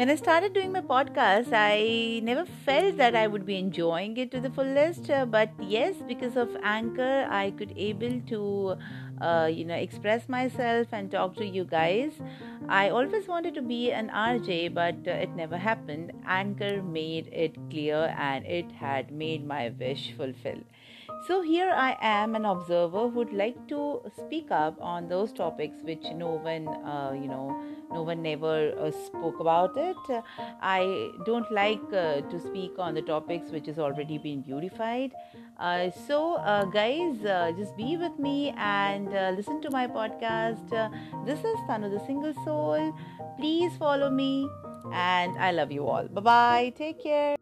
when I started doing my podcast, I never felt that I would be enjoying it to the fullest. Uh, but yes, because of Anchor, I could able to, uh, you know, express myself and talk to you guys. I always wanted to be an RJ, but uh, it never happened. Anchor made it clear, and it had made my wish fulfill. So here I am, an observer who'd like to speak up on those topics which no one, uh, you know, no one never uh, spoke about it. I don't like uh, to speak on the topics which has already been beautified. Uh, so, uh, guys, uh, just be with me and listen to my podcast. this is Tanu the Single Soul. Please follow me, and I love you all. Bye bye. Take care.